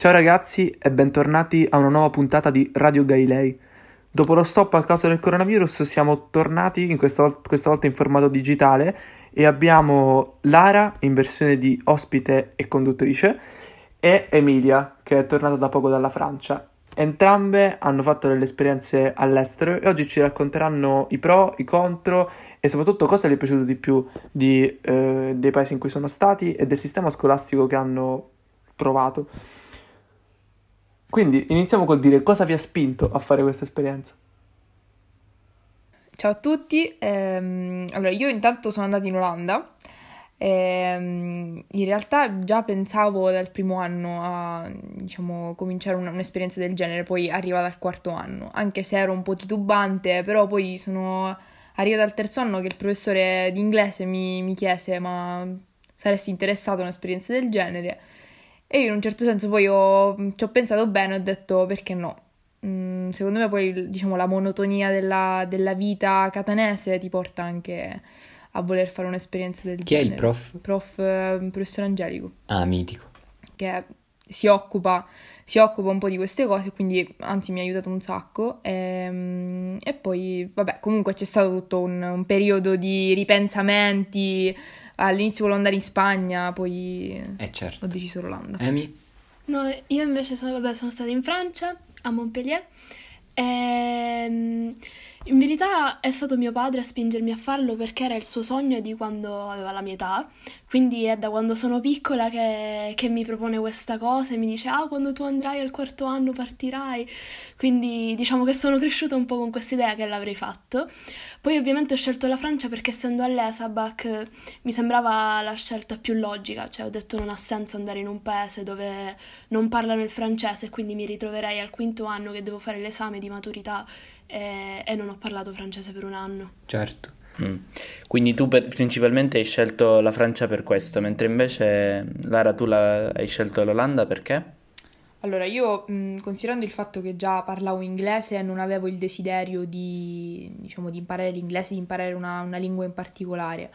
Ciao ragazzi e bentornati a una nuova puntata di Radio Galilei. Dopo lo stop a causa del coronavirus siamo tornati questa, questa volta in formato digitale e abbiamo Lara in versione di ospite e conduttrice e Emilia che è tornata da poco dalla Francia. Entrambe hanno fatto delle esperienze all'estero e oggi ci racconteranno i pro, i contro e soprattutto cosa gli è piaciuto di più di, eh, dei paesi in cui sono stati e del sistema scolastico che hanno provato. Quindi iniziamo col dire cosa vi ha spinto a fare questa esperienza. Ciao a tutti, ehm, allora io intanto sono andata in Olanda Ehm, in realtà già pensavo dal primo anno a diciamo, cominciare una, un'esperienza del genere, poi arrivata al quarto anno, anche se ero un po' titubante, però poi sono arrivata al terzo anno che il professore di inglese mi, mi chiese ma saresti interessato a un'esperienza del genere? E io in un certo senso poi ho, ci ho pensato bene e ho detto perché no. Mm, secondo me poi diciamo la monotonia della, della vita catanese ti porta anche a voler fare un'esperienza del Chi genere. è il prof? Prof, eh, professor Angelico, Ah, mitico. che si occupa, si occupa un po' di queste cose, quindi anzi mi ha aiutato un sacco. Ehm, E, poi, vabbè, comunque c'è stato tutto un, un periodo di ripensamenti. All'inizio volevo andare in Spagna, poi Eh certo. ho deciso l'Olanda. Emi? No, io invece sono, vabbè, sono stata in Francia, a Montpellier. Ehm, in verità è stato mio padre a spingermi a farlo perché era il suo sogno di quando aveva la mia età. Quindi è da quando sono piccola che, che mi propone questa cosa e mi dice: Ah, quando tu andrai al quarto anno partirai. Quindi diciamo che sono cresciuta un po' con questa idea che l'avrei fatto. Poi ovviamente ho scelto la Francia perché essendo all'ESABAC mi sembrava la scelta più logica, cioè ho detto non ha senso andare in un paese dove non parlano il francese e quindi mi ritroverei al quinto anno che devo fare l'esame di maturità e, e non ho parlato francese per un anno. Certo. Mm. Quindi tu per- principalmente hai scelto la Francia per questo, mentre invece Lara tu la- hai scelto l'Olanda perché? Allora, io mh, considerando il fatto che già parlavo inglese, non avevo il desiderio di, diciamo, di imparare l'inglese, di imparare una, una lingua in particolare.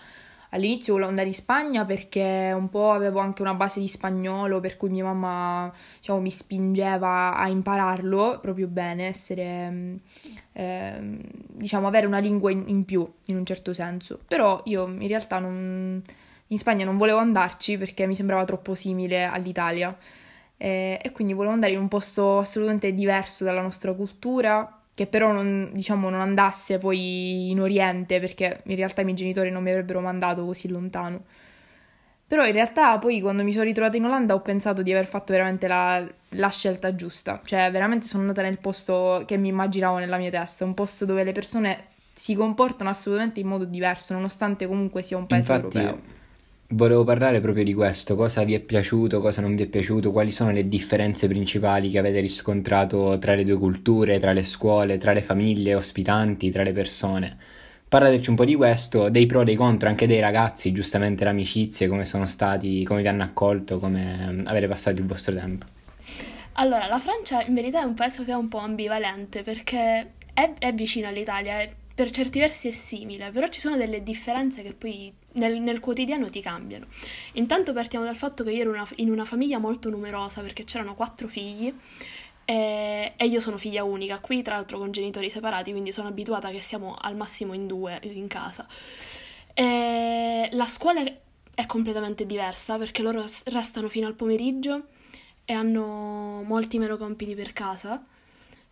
All'inizio volevo andare in Spagna perché un po' avevo anche una base di spagnolo, per cui mia mamma, diciamo, mi spingeva a impararlo proprio bene, essere, ehm, diciamo, avere una lingua in, in più, in un certo senso. Però io in realtà non, in Spagna non volevo andarci perché mi sembrava troppo simile all'Italia. Eh, e quindi volevo andare in un posto assolutamente diverso dalla nostra cultura, che però non, diciamo, non andasse poi in Oriente, perché in realtà i miei genitori non mi avrebbero mandato così lontano. Però in realtà poi quando mi sono ritrovata in Olanda ho pensato di aver fatto veramente la, la scelta giusta, cioè veramente sono andata nel posto che mi immaginavo nella mia testa, un posto dove le persone si comportano assolutamente in modo diverso, nonostante comunque sia un paese Infatti, europeo. Volevo parlare proprio di questo. Cosa vi è piaciuto, cosa non vi è piaciuto, quali sono le differenze principali che avete riscontrato tra le due culture, tra le scuole, tra le famiglie ospitanti, tra le persone. Parlateci un po' di questo, dei pro, dei contro, anche dei ragazzi, giustamente le amicizie, come sono stati, come vi hanno accolto, come avete passato il vostro tempo. Allora, la Francia in verità è un paese che è un po' ambivalente perché è, è vicino all'Italia e per certi versi è simile, però ci sono delle differenze che poi nel, nel quotidiano ti cambiano. Intanto partiamo dal fatto che io ero una- in una famiglia molto numerosa perché c'erano quattro figli e, e io sono figlia unica, qui tra l'altro con genitori separati, quindi sono abituata che siamo al massimo in due in casa. E la scuola è completamente diversa perché loro restano fino al pomeriggio e hanno molti meno compiti per casa.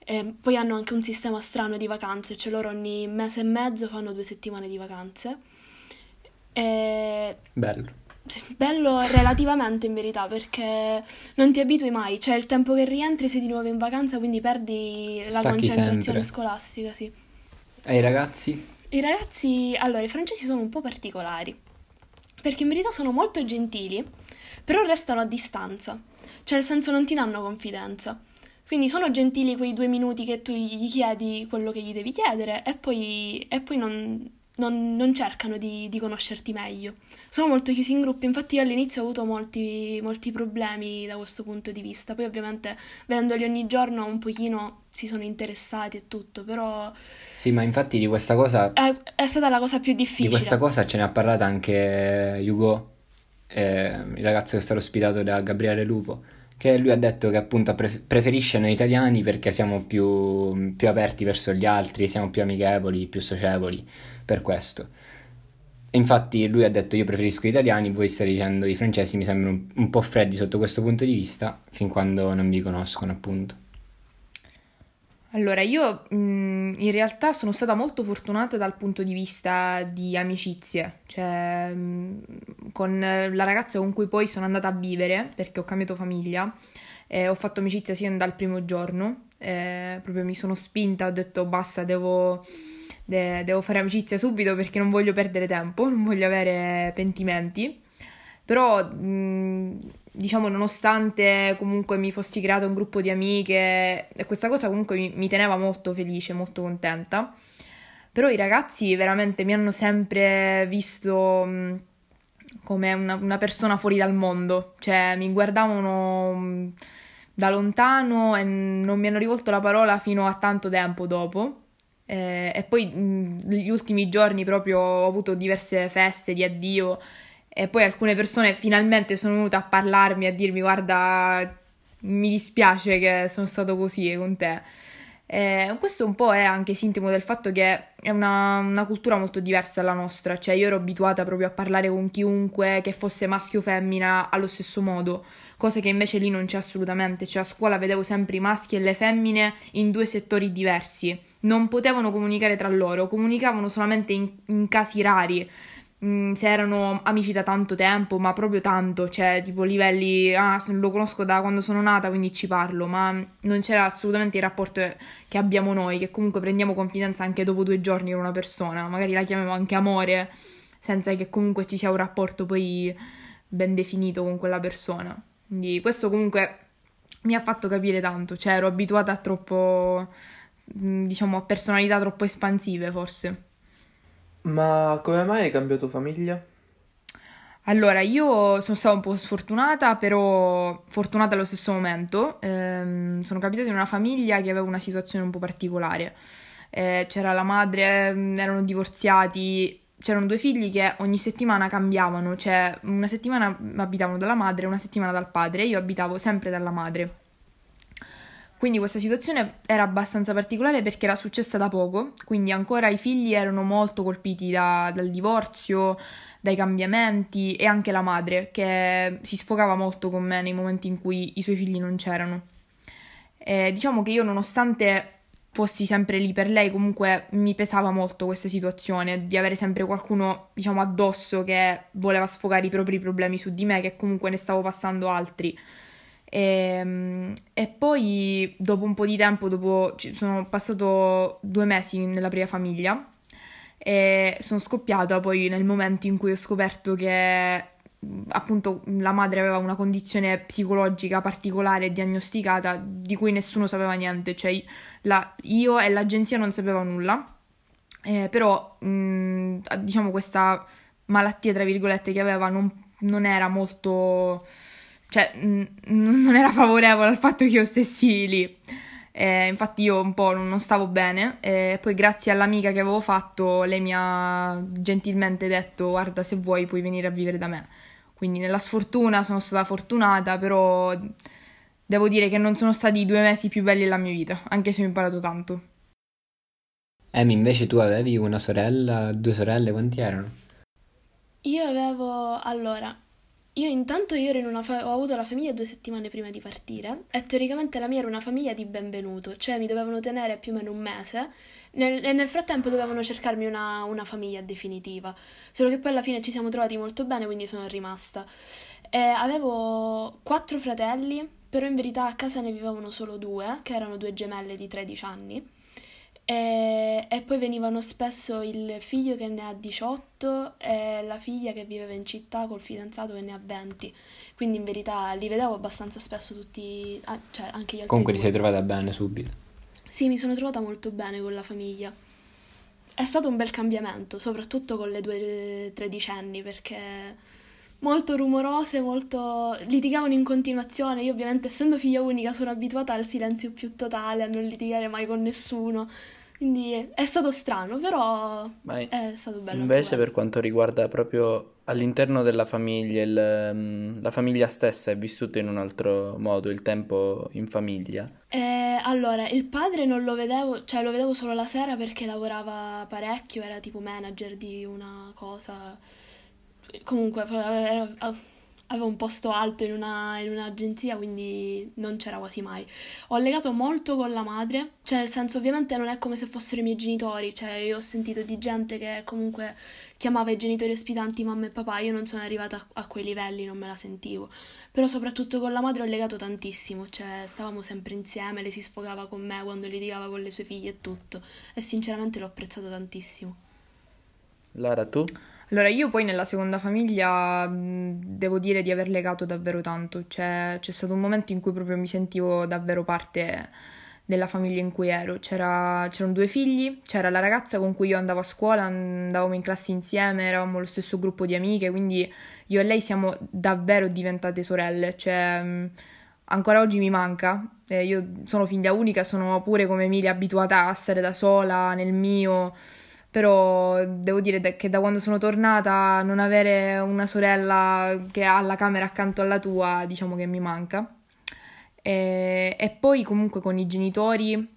E poi hanno anche un sistema strano di vacanze, cioè loro ogni mese e mezzo fanno due settimane di vacanze. E Bello. bello relativamente in verità perché non ti abitui mai, cioè il tempo che rientri sei di nuovo in vacanza, quindi perdi la Stacchi concentrazione sempre. scolastica, sì. E i ragazzi? I ragazzi, allora, i francesi sono un po' particolari, perché in verità sono molto gentili, però restano a distanza, cioè nel senso non ti danno confidenza. Quindi sono gentili quei due minuti che tu gli chiedi quello che gli devi chiedere e poi, e poi non, non- non cercano di, di conoscerti meglio. Sono molto chiusi in gruppo, infatti io all'inizio ho avuto molti, molti problemi da questo punto di vista, poi ovviamente vedendoli ogni giorno un pochino si sono interessati e tutto, però Sì, ma infatti di questa cosa è, è stata la cosa più Di difficile. questa cosa ce ne ha parlato anche Hugo, eh, il ragazzo che è stato ospitato da Gabriele Lupo, che lui ha detto che appunto preferisce noi italiani perché siamo più, più aperti verso gli altri, siamo più amichevoli, più socievoli, per questo. Infatti lui ha detto io preferisco gli italiani, voi state dicendo i francesi mi sembrano un, un po' freddi sotto questo punto di vista, fin quando non vi conoscono appunto. Allora, io mh, in realtà sono stata molto fortunata dal punto di vista di amicizie, cioè mh, con la ragazza con cui poi sono andata a vivere, perché ho cambiato famiglia, eh, ho fatto amicizia sin dal primo giorno, eh, proprio mi sono spinta, ho detto basta, devo, de- devo fare amicizia subito perché non voglio perdere tempo, non voglio avere pentimenti. Però, mh, diciamo, nonostante comunque mi fossi creato un gruppo di amiche, e questa cosa comunque mi, mi teneva molto felice, molto contenta. Però i ragazzi veramente mi hanno sempre visto mh, come una, una, persona fuori dal mondo, cioè mi guardavano mh, da lontano e non mi hanno rivolto la parola fino a tanto tempo dopo. Eh, e poi negli ultimi giorni proprio ho avuto diverse feste di addio e poi alcune persone finalmente sono venute a parlarmi, a dirmi guarda, mi dispiace che sono stato così con te. E questo un po' è anche sintomo del fatto che è una, una, cultura molto diversa dalla nostra, cioè io ero abituata proprio a parlare con chiunque che fosse maschio o femmina allo stesso modo, cosa che invece lì non c'è assolutamente, cioè a scuola vedevo sempre i maschi e le femmine in due settori diversi, non potevano comunicare tra loro, comunicavano solamente in, in casi rari, Mm, se erano amici da tanto tempo, ma proprio tanto, cioè tipo livelli, ah, lo conosco da quando sono nata, quindi ci parlo, ma non c'era assolutamente il rapporto che abbiamo noi, che comunque prendiamo confidenza anche dopo due giorni con una persona, magari la chiamiamo anche amore, senza che comunque ci sia un rapporto poi ben definito con quella persona. Quindi questo comunque mi ha fatto capire tanto, cioè ero abituata a troppo, mm, diciamo, a personalità troppo espansive forse. Ma come mai hai cambiato famiglia? Allora, io sono stata un po' sfortunata, però fortunata allo stesso momento. Ehm, sono capitata in una famiglia che aveva una situazione un po' particolare. Eh, c'era la madre, mm, erano divorziati, c'erano due figli che ogni settimana cambiavano, cioè una settimana abitavano dalla madre una settimana dal padre. Io abitavo sempre dalla madre. Quindi questa situazione era abbastanza particolare perché era successa da poco, quindi ancora i figli erano molto colpiti da, dal divorzio, dai cambiamenti e anche la madre che si sfogava molto con me nei momenti in cui i suoi figli non c'erano. E diciamo che io nonostante fossi sempre lì per lei, comunque mi pesava molto questa situazione di avere sempre qualcuno, diciamo, addosso che voleva sfogare i propri problemi su di me, che comunque ne stavo passando altri. E, ehm, e, poi dopo un po' di tempo, dopo sono passato due mesi nella prima famiglia e sono scoppiata poi nel momento in cui ho scoperto che appunto la madre aveva una condizione psicologica particolare diagnosticata di cui nessuno sapeva niente, cioè la, io e l'agenzia non sapevano nulla, eh, però mh, diciamo questa malattia tra virgolette che aveva non, non era molto cioè, n- non era favorevole al fatto che io stessi lì. Eh, infatti io un po' non stavo bene e poi grazie all'amica che avevo fatto lei mi ha gentilmente detto guarda se vuoi puoi venire a vivere da me. Quindi nella sfortuna sono stata fortunata, però devo dire che non sono stati i due mesi più belli della mia vita, anche se ho imparato tanto. Emi, invece tu avevi una sorella, due sorelle, quanti erano? Io avevo, allora, io intanto io fa- ho avuto la famiglia due settimane prima di partire e teoricamente la mia era una famiglia di benvenuto, cioè mi dovevano tenere più o meno un mese nel, e nel frattempo dovevano cercarmi una, una, famiglia definitiva. Solo che poi alla fine ci siamo trovati molto bene, quindi sono rimasta. E avevo quattro fratelli, però in verità a casa ne vivevano solo due, che erano due gemelle di 13 anni. E, e, poi venivano spesso il figlio che ne ha 18 e la figlia che viveva in città col fidanzato che ne ha 20. Quindi in verità li vedevo abbastanza spesso tutti, ah, cioè anche gli altri. Comunque ti sei trovata bene subito? Sì, mi sono trovata molto bene con la famiglia. È stato un bel cambiamento, soprattutto con le due tredicenni, perché molto rumorose, molto litigavano in continuazione. Io ovviamente essendo figlia unica sono abituata al silenzio più totale, a non litigare mai con nessuno. Quindi è stato strano, però è, è stato bello. Invece per quanto riguarda proprio all'interno della famiglia, il, mm, la famiglia stessa è vissuta in un altro modo, il tempo in famiglia? Eh, allora, il padre non lo vedevo, cioè lo vedevo solo la sera perché lavorava parecchio, era tipo manager di una cosa. Comunque, avevo un posto alto in, una, in un'agenzia, quindi non c'era quasi mai. Ho legato molto con la madre, cioè nel senso ovviamente non è come se fossero i miei genitori, cioè io ho sentito di gente che comunque chiamava i genitori ospitanti mamma e papà, io non sono arrivata a, a quei livelli, non me la sentivo. Però soprattutto con la madre ho legato tantissimo, cioè stavamo sempre insieme, lei si sfogava con me quando litigava con le sue figlie e tutto, e sinceramente l'ho apprezzato tantissimo. Lara, tu? Allora, io poi nella seconda famiglia devo dire di aver legato davvero tanto, cioè, c'è stato un momento in cui proprio mi sentivo davvero parte della famiglia in cui ero. C'era, c'erano due figli, c'era la ragazza con cui io andavo a scuola, andavamo in classe insieme, eravamo lo stesso gruppo di amiche, quindi io e lei siamo davvero diventate sorelle, cioè ancora oggi mi manca. Eh, io sono figlia unica, sono pure come Emilia abituata a stare da sola nel mio però devo dire che da quando sono tornata non avere una sorella che ha la camera accanto alla tua, diciamo che mi manca. E, e poi comunque con i genitori,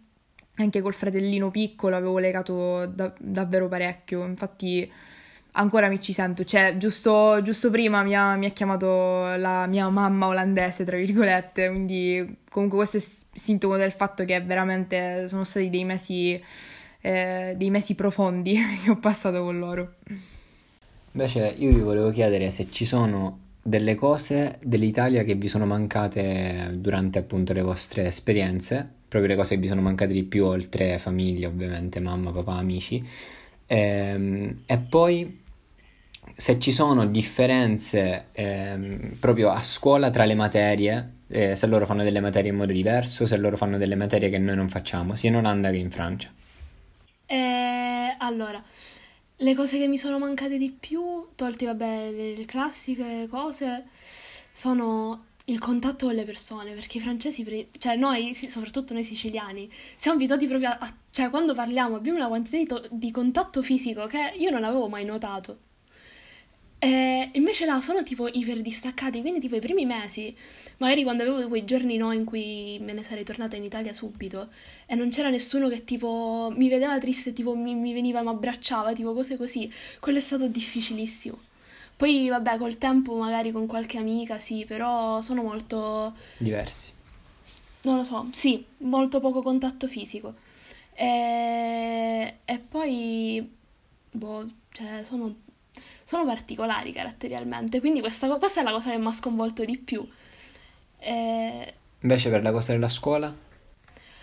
anche col fratellino piccolo, avevo legato da, davvero parecchio. Infatti ancora mi ci sento. Cioè, giusto, giusto prima mi ha, mi ha, chiamato la mia mamma olandese, tra virgolette. Quindi, comunque, questo è sintomo del fatto che veramente sono stati dei mesi eh, dei mesi profondi che ho passato con loro. Invece io vi volevo chiedere se ci sono delle cose dell'Italia che vi sono mancate durante appunto le vostre esperienze, proprio le cose che vi sono mancate di più oltre famiglia ovviamente, mamma, papà, amici, e, ehm, e poi se ci sono differenze eh, proprio a scuola tra le materie, eh, se loro fanno delle materie in modo diverso, se loro fanno delle materie che noi non facciamo, sia in Olanda che in Francia. E allora, le cose che mi sono mancate di più, tolti vabbè le, classiche cose, sono il contatto con le persone, perché i francesi, cioè noi, soprattutto noi siciliani, siamo abituati proprio a, cioè quando parliamo abbiamo una quantità di, to- di contatto fisico che io non avevo mai notato. E invece là sono tipo iper distaccati, quindi tipo i primi mesi, magari quando avevo quei giorni no in cui me ne sarei tornata in Italia subito e non c'era nessuno che tipo mi vedeva triste, tipo mi, mi veniva, mi abbracciava, tipo cose così, quello è stato difficilissimo. Poi vabbè col tempo magari con qualche amica sì, però sono molto... Diversi. Non lo so, sì, molto poco contatto fisico. E, e poi, boh, cioè sono sono particolari caratterialmente, quindi questa, questa è la cosa che mi ha sconvolto di più. E... Invece per la cosa della scuola?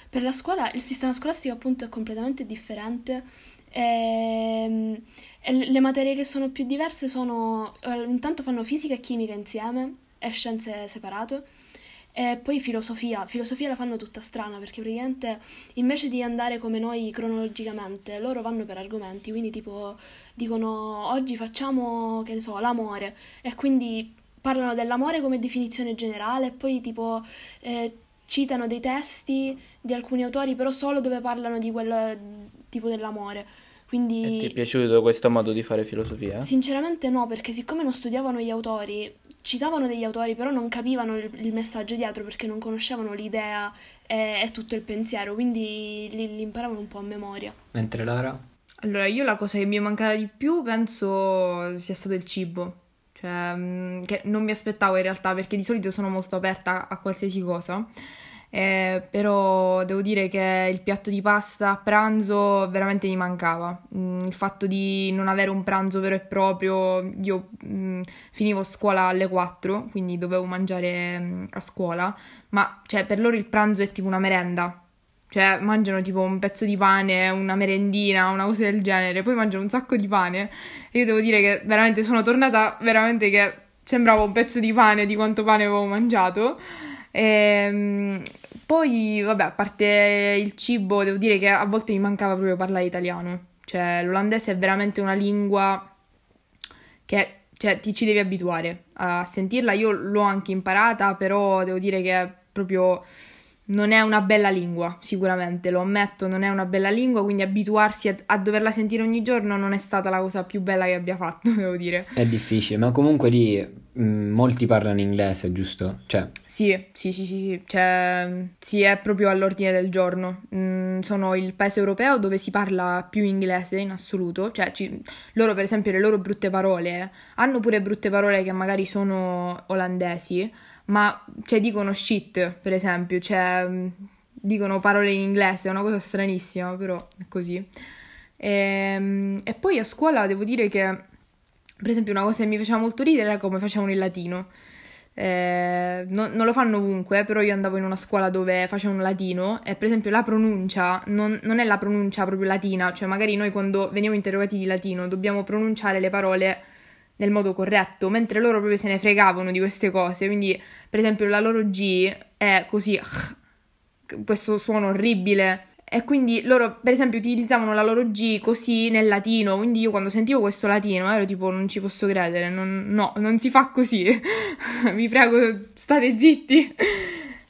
Per la scuola il sistema scolastico appunto è completamente differente. E, e le materie che sono più diverse sono, eh, intanto fanno fisica e chimica insieme e scienze separato e poi filosofia, filosofia la fanno tutta strana perché praticamente invece di andare come noi cronologicamente, loro vanno per argomenti, quindi tipo dicono oggi facciamo, che ne so, l'amore e quindi parlano dell'amore come definizione generale e poi tipo eh, citano dei testi di alcuni autori però solo dove parlano di quel tipo dell'amore. Quindi, e ti è piaciuto questo modo di fare filosofia? Sinceramente no, perché siccome non studiavano gli autori, citavano degli autori, però non capivano il, il messaggio dietro perché non conoscevano l'idea e, e tutto il pensiero, quindi li, li, imparavano un po' a memoria. Mentre Lara? Allora, io la cosa che mi è mancata di più penso sia stato il cibo. Cioè, mm, che non mi aspettavo in realtà perché di solito sono molto aperta a qualsiasi cosa. Eh, però devo dire che il piatto di pasta a pranzo veramente mi mancava. Mm, il fatto di non avere un pranzo vero e proprio, io mm, finivo scuola alle 4, quindi dovevo mangiare mm, a scuola, ma cioè, per loro il pranzo è tipo una merenda. Cioè, mangiano tipo un pezzo di pane, una merendina, una cosa del genere, poi mangiano un sacco di pane. E io devo dire che veramente sono tornata veramente che sembrava un pezzo di pane di quanto pane avevo mangiato. E, ehm, poi, vabbè, a parte il cibo, devo dire che a volte mi mancava proprio parlare italiano. Cioè, l'olandese è veramente una lingua che cioè, ti ci devi abituare a sentirla. Io l'ho anche imparata, però devo dire che proprio non è una bella lingua, sicuramente, lo ammetto, non è una bella lingua, quindi abituarsi a, a, doverla sentire ogni giorno non è stata la cosa più bella che abbia fatto, devo dire. È difficile, ma comunque lì molti parlano inglese, giusto? Cioè... Sì, sì, sì, sì, cioè, sì, è proprio all'ordine del giorno. Mm, sono il paese europeo dove si parla più inglese in assoluto, cioè ci, loro per esempio le loro brutte parole hanno pure brutte parole che magari sono olandesi, ma cioè, dicono shit, per esempio, cioè, mm, dicono parole in inglese, è una cosa stranissima, però è così. E, ehm, e poi a scuola devo dire che, per esempio, una cosa che mi faceva molto ridere era come facevano il latino. Eh, no, non lo fanno ovunque, però io andavo in una scuola dove facevano latino e per esempio la pronuncia non, non, è la pronuncia proprio latina, cioè magari noi quando veniamo interrogati di latino dobbiamo pronunciare le parole nel modo corretto, mentre loro proprio se ne fregavano di queste cose. Quindi, per esempio, la loro G è così, questo suono orribile. E quindi loro, per esempio, utilizzavano la loro G così nel latino. Quindi io quando sentivo questo latino ero tipo, non ci posso credere, non, no, non si fa così. Vi prego, state zitti.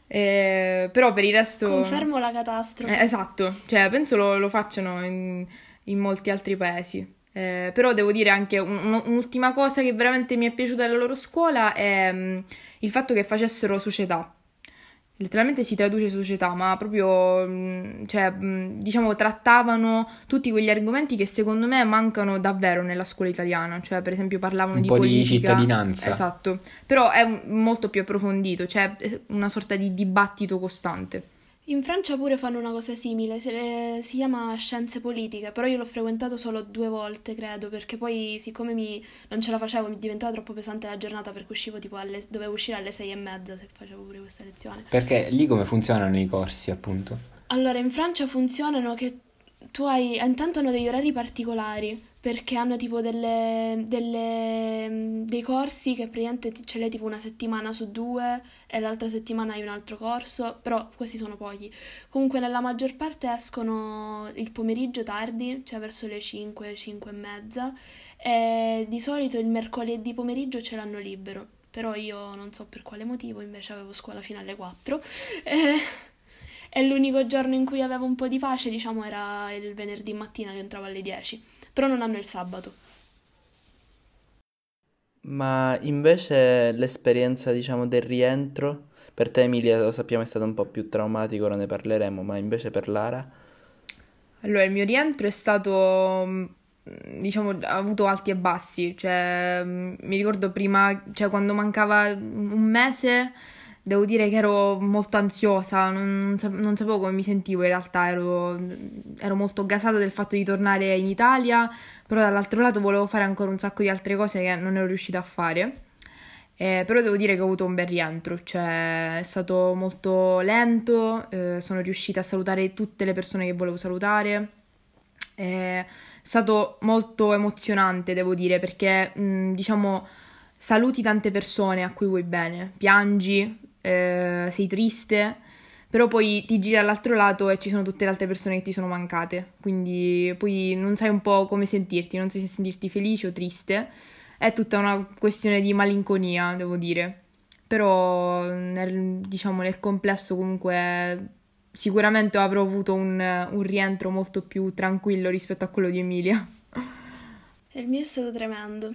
Eh, però per il resto... Confermo la catastrofe. Eh, esatto, cioè penso lo, lo facciano in, in molti altri paesi. Eh, però devo dire anche un, un'ultima cosa che veramente mi è piaciuta della loro scuola è um, il fatto che facessero società. Letteralmente si traduce società, ma proprio, um, cioè, um, diciamo, trattavano tutti quegli argomenti che secondo me mancano davvero nella scuola italiana. Cioè, per esempio, parlavano un di po' politica. di cittadinanza. Esatto. Però è molto più approfondito, cioè una sorta di dibattito costante. In Francia pure fanno una cosa simile, si, si, chiama scienze politiche, però io l'ho frequentato solo due volte, credo, perché poi siccome mi, non ce la facevo mi diventava troppo pesante la giornata perché uscivo tipo alle, dovevo uscire alle sei e mezza se facevo pure questa lezione. Perché lì come funzionano i corsi, appunto? Allora, in Francia funzionano che tu hai, intanto hanno degli orari particolari, perché hanno tipo delle, delle, dei corsi che praticamente ce l'hai tipo una settimana su due e l'altra settimana hai un altro corso, però questi sono pochi. Comunque nella maggior parte escono il pomeriggio tardi, cioè verso le 5, 5 e mezza, e di solito il mercoledì pomeriggio ce l'hanno libero, però io non so per quale motivo, invece avevo scuola fino alle 4. E... E l'unico giorno in cui avevo un po' di pace, diciamo, era il venerdì mattina che entravo alle 10 però non hanno il sabato. Ma invece l'esperienza, diciamo, del rientro, per te Emilia lo sappiamo è stato un po' più traumatico, ora ne parleremo, ma invece per Lara? Allora, il mio rientro è stato, mm, diciamo, ha avuto alti e bassi, cioè mm, mi ricordo prima, cioè quando mancava un mese devo dire che ero molto ansiosa, non, non, sapevo come mi sentivo in realtà, ero, ero, molto gasata del fatto di tornare in Italia, però dall'altro lato volevo fare ancora un sacco di altre cose che non ero riuscita a fare. Eh, però devo dire che ho avuto un bel rientro, cioè è stato molto lento, eh, sono riuscita a salutare tutte le persone che volevo salutare. È stato molto emozionante, devo dire, perché mh, diciamo saluti tante persone a cui vuoi bene, piangi, eh, sei triste, però poi ti giri all'altro lato e ci sono tutte le altre persone che ti sono mancate, quindi poi non sai un po' come sentirti, non sai se sentirti felice o triste, è tutta una questione di malinconia, devo dire, però nel, diciamo nel complesso comunque sicuramente avrò avuto un, un rientro molto più tranquillo rispetto a quello di Emilia. Il mio è stato tremendo.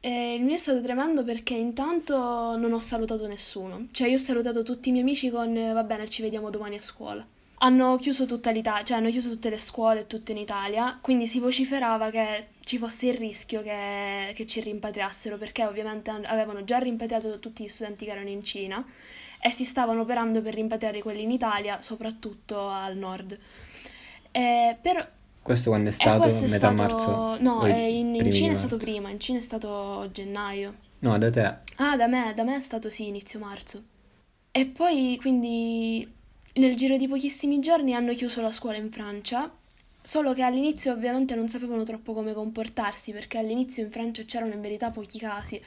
E il mio è stato tremendo perché intanto non ho salutato nessuno. Cioè, io ho salutato tutti i miei amici con va bene, ci vediamo domani a scuola. Hanno chiuso tutta l'Italia, cioè hanno chiuso tutte le scuole, tutto in Italia, quindi si vociferava che ci fosse il rischio che, che ci rimpatriassero, perché ovviamente avevano già rimpatriato tutti gli studenti che erano in Cina e si stavano operando per rimpatriare quelli in Italia, soprattutto al nord. Eh, però questo quando è stato? È metà stato... marzo? No, in, in Cina è stato prima, in Cina è stato gennaio. No, da te. Ah, da me, da me è stato sì, inizio marzo. E poi quindi nel giro di pochissimi giorni hanno chiuso la scuola in Francia Solo che all'inizio ovviamente non sapevano troppo come comportarsi perché all'inizio in Francia c'erano in verità pochi casi.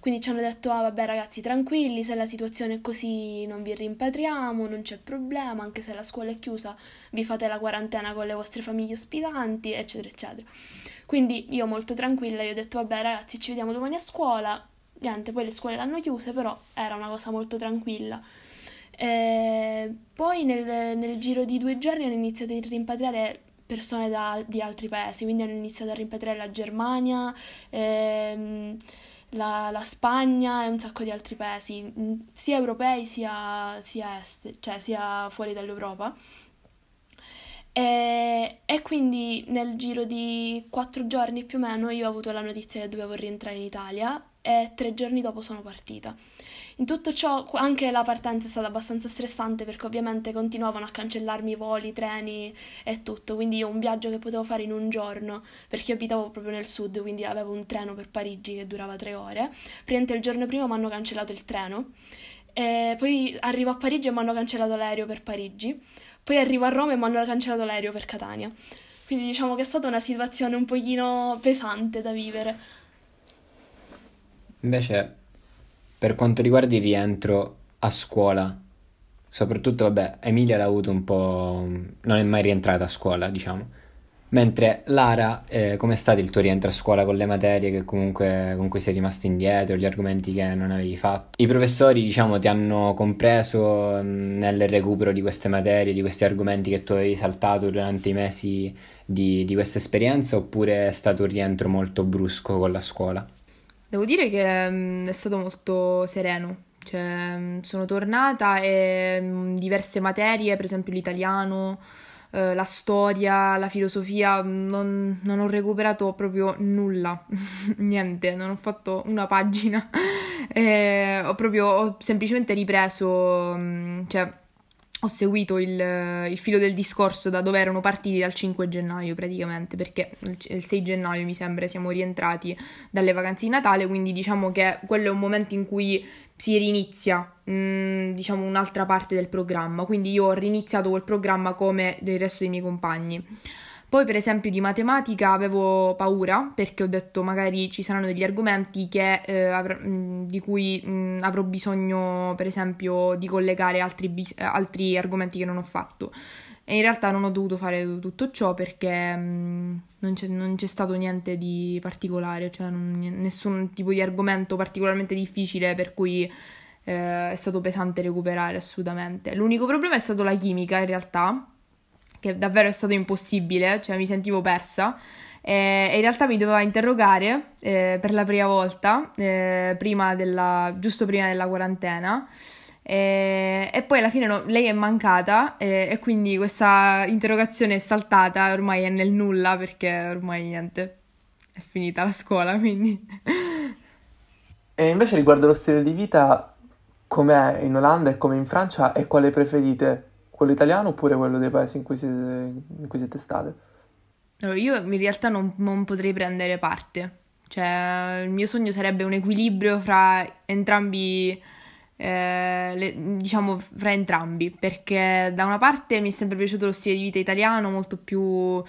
Quindi ci hanno detto: Ah, vabbè, ragazzi, tranquilli, se la situazione è così non vi rimpatriamo, non c'è problema, anche se la scuola è chiusa, vi fate la quarantena con le vostre famiglie ospitanti, eccetera, eccetera. Quindi io molto tranquilla, gli ho detto: Vabbè, ragazzi, ci vediamo domani a scuola. Niente, poi le scuole l'hanno chiuse, però era una cosa molto tranquilla. E E poi nel, nel giro di due giorni hanno iniziato a rimpatriare persone da, di altri paesi, quindi hanno iniziato a rimpatriare la Germania, ehm, la, la, Spagna e un sacco di altri paesi, sia europei sia, sia, est, cioè sia fuori dall'Europa. E, e, quindi nel giro di quattro giorni più o meno io ho avuto la notizia che dovevo rientrare in Italia e tre giorni dopo sono partita. In tutto ciò anche la partenza è stata abbastanza stressante perché ovviamente continuavano a cancellarmi i voli, i treni e tutto, quindi io un viaggio che potevo fare in un giorno, perché io abitavo proprio nel sud, quindi avevo un treno per Parigi che durava tre ore, praticamente il giorno prima mi hanno cancellato il treno, e poi arrivo a Parigi e mi hanno cancellato l'aereo per Parigi, poi arrivo a Roma e mi hanno cancellato l'aereo per Catania. Quindi diciamo che è stata una situazione un pochino pesante da vivere. Invece, per quanto riguarda il rientro a scuola, soprattutto, vabbè, Emilia l'ha avuto un po'... non è mai rientrata a scuola, diciamo. Mentre Lara, eh, com'è stato il tuo rientro a scuola con le materie che comunque con cui sei rimasta indietro, gli argomenti che non avevi fatto? I professori, diciamo, ti hanno compreso mm, nel recupero di queste materie, di questi argomenti che tu avevi saltato durante i mesi di, di questa esperienza, oppure è stato un rientro molto brusco con la scuola? Devo dire che mh, mm, è stato molto sereno, cioè mh, mm, sono tornata e diverse materie, per esempio l'italiano eh, la storia, la filosofia, non, non ho recuperato proprio nulla, niente, non ho fatto una pagina, eh, ho proprio, ho semplicemente ripreso, mm, cioè ho seguito il, il, filo del discorso da dove erano partiti dal 5 gennaio praticamente, perché il 6 gennaio mi sembra siamo rientrati dalle vacanze di Natale, quindi diciamo che quello è un momento in cui si rinizia, mh, mm, diciamo, un'altra parte del programma. Quindi io ho riniziato quel programma come il resto dei miei compagni. Poi, per esempio, di matematica avevo paura perché ho detto magari ci saranno degli argomenti che, eh, avr- mm, di cui mh, mm, avrò bisogno, per esempio, di collegare altri, bis- altri argomenti che non ho fatto. E in realtà non ho dovuto fare tutto ciò perché mh, non, c'è, non, c'è, stato niente di particolare, cioè non, nessun tipo di argomento particolarmente difficile per cui eh, è stato pesante recuperare assolutamente. L'unico problema è stato la chimica in realtà, che davvero è stato impossibile, cioè mi sentivo persa. E in realtà mi doveva interrogare eh, per la prima volta, eh, prima della, giusto prima della quarantena. E, poi alla fine no, lei è mancata e, e, quindi questa interrogazione è saltata, ormai è nel nulla perché ormai niente, è finita la scuola, quindi... E invece riguardo lo stile di vita, com'è in Olanda e come in Francia e quale preferite? Quello italiano oppure quello dei paesi in cui siete, in cui siete state? Allora, io in realtà non, non potrei prendere parte, cioè il mio sogno sarebbe un equilibrio fra entrambi eh, le, diciamo fra entrambi perché da una parte mi è sempre piaciuto lo stile di vita italiano molto più,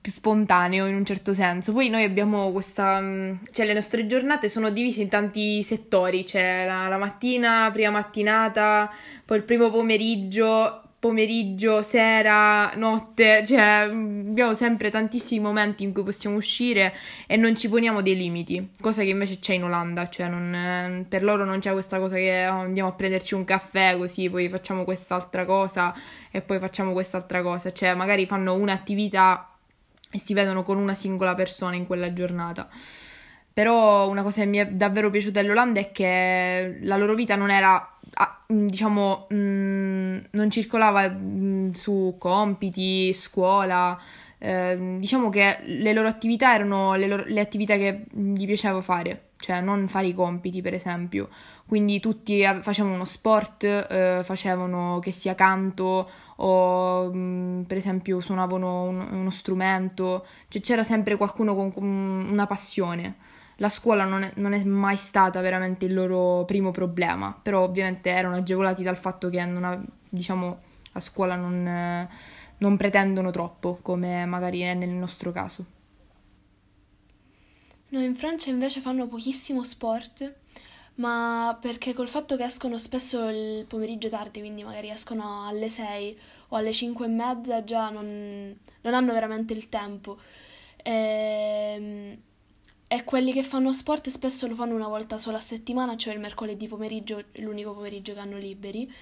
più spontaneo in un certo senso. Poi noi abbiamo questa mm, cioè le nostre giornate sono divise in tanti settori c'è la, la mattina prima mattinata poi il primo pomeriggio pomeriggio, sera, notte, cioè abbiamo sempre tantissimi momenti in cui possiamo uscire e non ci poniamo dei limiti, cosa che invece c'è in Olanda, cioè non, per loro non c'è questa cosa che oh, andiamo a prenderci un caffè così, poi facciamo quest'altra cosa e poi facciamo quest'altra cosa, cioè magari fanno un'attività e si vedono con una singola persona in quella giornata. Però una cosa che mi è davvero piaciuta dell'Olanda è che la loro vita non era, diciamo, non circolava su compiti, scuola. Eh, diciamo che le loro attività erano le, loro, le attività che gli piaceva fare, cioè non fare i compiti, per esempio. Quindi tutti facevano uno sport, eh, facevano che sia canto o mh, per esempio suonavano un, uno strumento, cioè c'era sempre qualcuno con, con una passione. La scuola non è, non è, mai stata veramente il loro primo problema, però ovviamente erano agevolati dal fatto che non, diciamo, a scuola non, non pretendono troppo, come magari è nel nostro caso. No, in Francia invece fanno pochissimo sport, ma perché col fatto che escono spesso il pomeriggio tardi, quindi magari escono alle 6 o alle 5 e mezza, già non, non hanno veramente il tempo. Ehm e quelli che fanno sport spesso lo fanno una volta sola a settimana, cioè il mercoledì pomeriggio, l'unico pomeriggio che hanno liberi.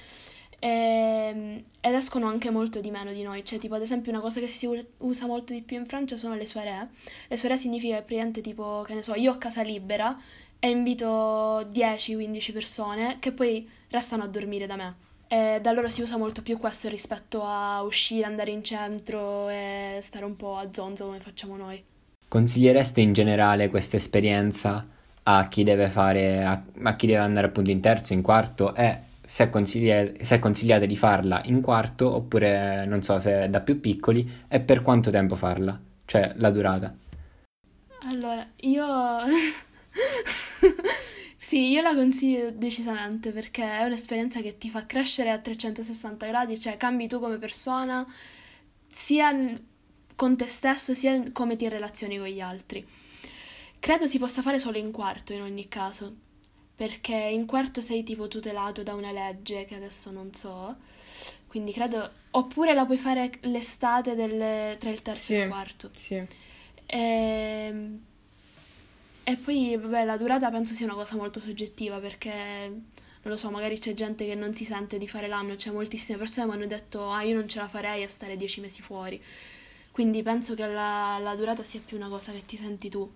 E, ed escono anche molto di meno di noi. Cioè, tipo, ad esempio, una cosa che si usa molto di più in Francia sono le soirée. Le soirée significa praticamente, tipo, che ne so, io ho casa libera e invito 10-15 persone che poi restano a dormire da me. E da allora si usa molto più questo rispetto a uscire, andare in centro e stare un po' a zonzo come facciamo noi. Consigliereste in generale questa esperienza a chi deve fare, a, a chi deve andare appunto in terzo, in quarto e se, consigli- se consigliate di farla in quarto oppure non so se da più piccoli e per quanto tempo farla, cioè la durata. Allora, io sì, io la consiglio decisamente perché è un'esperienza che ti fa crescere a 360 gradi, cioè cambi tu come persona, sia con te stesso, sia come ti relazioni con gli altri. Credo si possa fare solo in quarto in ogni caso, perché in quarto sei tipo tutelato da una legge che adesso non so, quindi credo... Oppure la puoi fare l'estate del... tra il terzo Sì, e il quarto. Sì. Ehm, E poi, vabbè, la durata penso sia una cosa molto soggettiva perché, non lo so, magari c'è gente che non si sente di fare l'anno, c'è moltissime persone che mi hanno detto, ah, io non ce la farei a stare dieci mesi fuori. Quindi penso che la, la durata sia più una cosa che ti senti tu.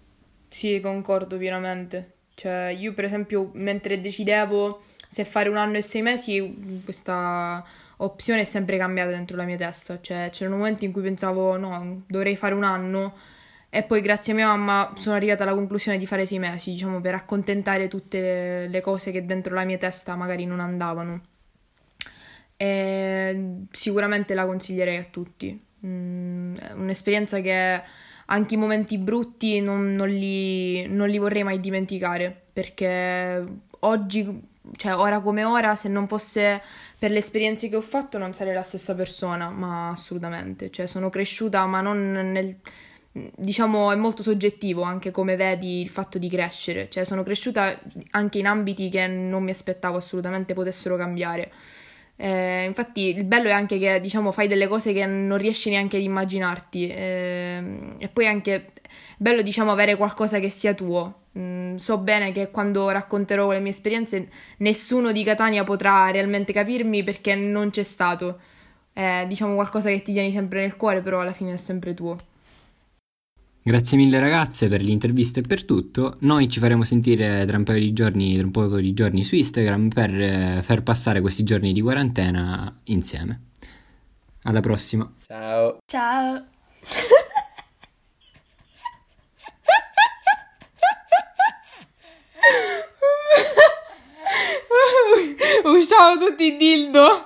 Sì, concordo pienamente. Cioè, io per esempio, mentre decidevo se fare un anno e sei mesi, questa opzione è sempre cambiata dentro la mia testa. Cioè, c'erano momenti in cui pensavo, no, dovrei fare un anno, e poi grazie a mia mamma sono arrivata alla conclusione di fare sei mesi, diciamo, per accontentare tutte le, cose che dentro la mia testa magari non andavano. E sicuramente la consiglierei a tutti. Mm, un'esperienza che anche i momenti brutti non, non li, non li vorrei mai dimenticare perché oggi, cioè ora come ora, se non fosse per le esperienze che ho fatto non sarei la stessa persona, ma assolutamente. Cioè sono cresciuta, ma non nel... Diciamo, è molto soggettivo anche come vedi il fatto di crescere. Cioè sono cresciuta anche in ambiti che non mi aspettavo assolutamente potessero cambiare. Eh, infatti il bello è anche che diciamo fai delle cose che non riesci neanche ad immaginarti eh, e poi anche bello diciamo avere qualcosa che sia tuo. Mm, so bene che quando racconterò le mie esperienze nessuno di Catania potrà realmente capirmi perché non c'è stato. È diciamo qualcosa che ti tieni sempre nel cuore, però alla fine è sempre tuo. Grazie mille ragazze per l'intervista e per tutto. Noi ci faremo sentire tra un paio di giorni, tra un po' di giorni su Instagram per eh, far passare questi giorni di quarantena insieme. Alla prossima. Ciao. Ciao! Usciamo tutti dildo!